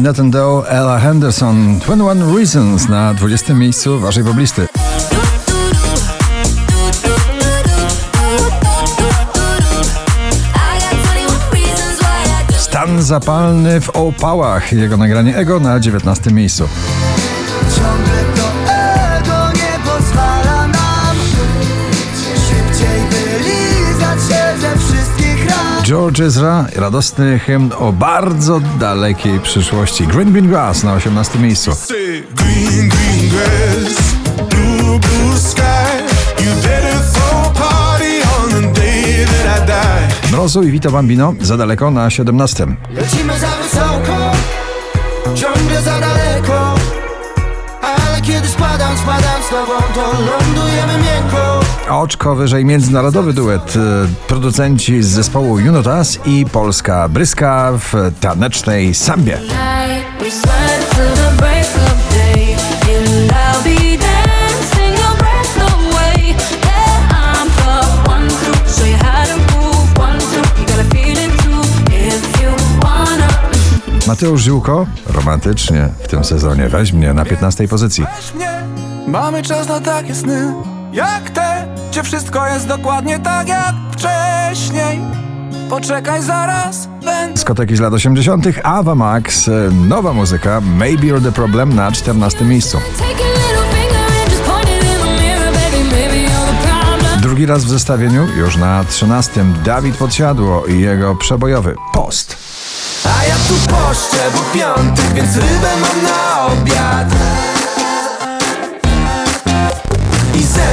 Nathan Doe, Ella Henderson. 21 Reasons na 20 miejscu waszej poblisty. Stan zapalny w opałach. Jego nagranie Ego na 19 miejscu. Ezra, radosny hymn o bardzo dalekiej przyszłości. Green Green Grass na 18 miejscu. Green, green grass, blue, blue sky. Mrozu i Vito Bambino za daleko na 17. Lecimy za wysoko, ciągle za daleko Ale kiedy spadam, spadam z tobą, to lądujemy miękko Oczko wyżej międzynarodowy duet. e, Producenci z zespołu Junotas i Polska Bryska w tanecznej sambie. Mateusz Ziółko romantycznie w tym sezonie weź mnie na 15 pozycji. Mamy czas na takie sny Jak te, gdzie wszystko jest dokładnie tak jak wcześniej Poczekaj zaraz, będę Skoteki z lat 80. Ava Max, e, nowa muzyka Maybe You're the Problem na 14 miejscu. Take your little finger and just point it in the mirror, baby. Maybe you're the problem. Drugi raz w zestawieniu, już na 13. Dawid Podsiadło i jego przebojowy Post. A ja tu poszczę, bo piątek, więc rybę mam na obiad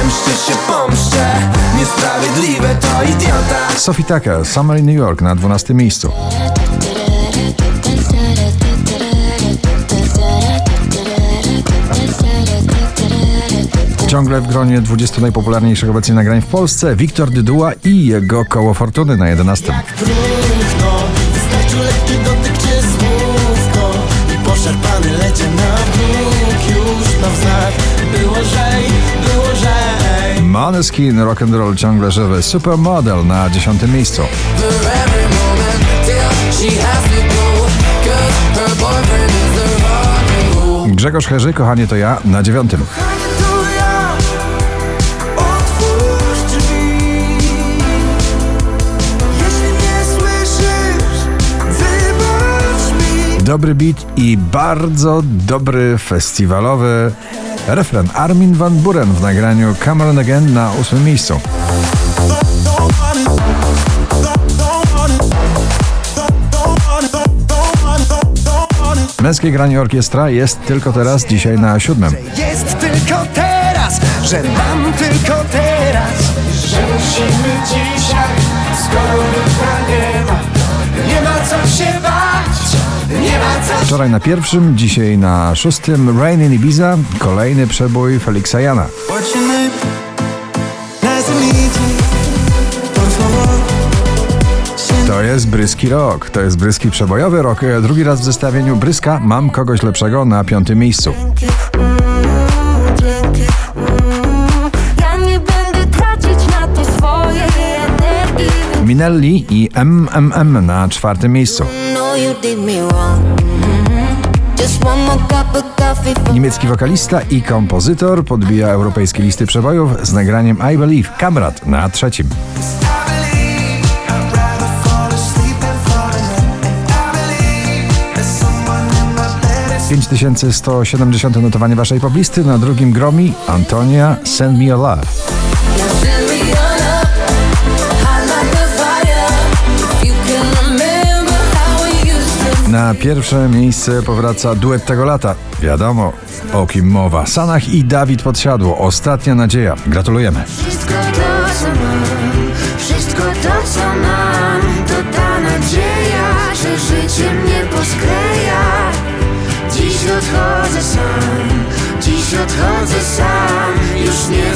I zemszczę się, pomszczę Niesprawiedliwe to idiota Sophie Tucker, Summer in New York na 12 miejscu. Ciągle w gronie 20 najpopularniejszych obecnie nagrań w Polsce Wiktor Dyduła i jego koło fortuny na 11. Trudno, wystarczy lekki dotyk czy słówko I poszarpany lecie na bruk Już na wznak Było go Cause her boyfriend is the rock and roll Grzegorz Herzy, kochanie to ja na 9. to ja Otwórz drzwi Jeśli nie słyszysz Wybacz mi Dobry beat i bardzo dobry festiwalowy refren. Armin van Buren w nagraniu Cameron Again na 8 miejscu. Męskie granie orkiestra jest tylko teraz, dzisiaj na 7. Jest tylko teraz Że mam tylko teraz Że musimy dzisiaj Skoro jutra nie ma Nie ma co się bać Wczoraj na pierwszym, dzisiaj na szóstym Rain in Ibiza, kolejny przebój Felixa Jana. To jest bryski rok, to jest bryski przebojowy rok. E, Drugi raz w zestawieniu Bryska Mam kogoś lepszego na piątym miejscu. Minelli i MMM na czwartym miejscu. For Niemiecki wokalista i kompozytor podbija europejskie listy przebojów z nagraniem I Believe Kamrat na trzecim. In my bed 5170 notowanie waszej poblisty, na drugim Gromi Antonia Send Me Your Love. Na pierwsze miejsce powraca duet tego lata. Wiadomo, o kim mowa. Sanach i Dawid Podsiadło. Ostatnia nadzieja. Gratulujemy. Wszystko to, co mam, wszystko to, co mam, to ta nadzieja, że życie mnie poskleja. Dziś odchodzę sam, dziś odchodzę sam, już nie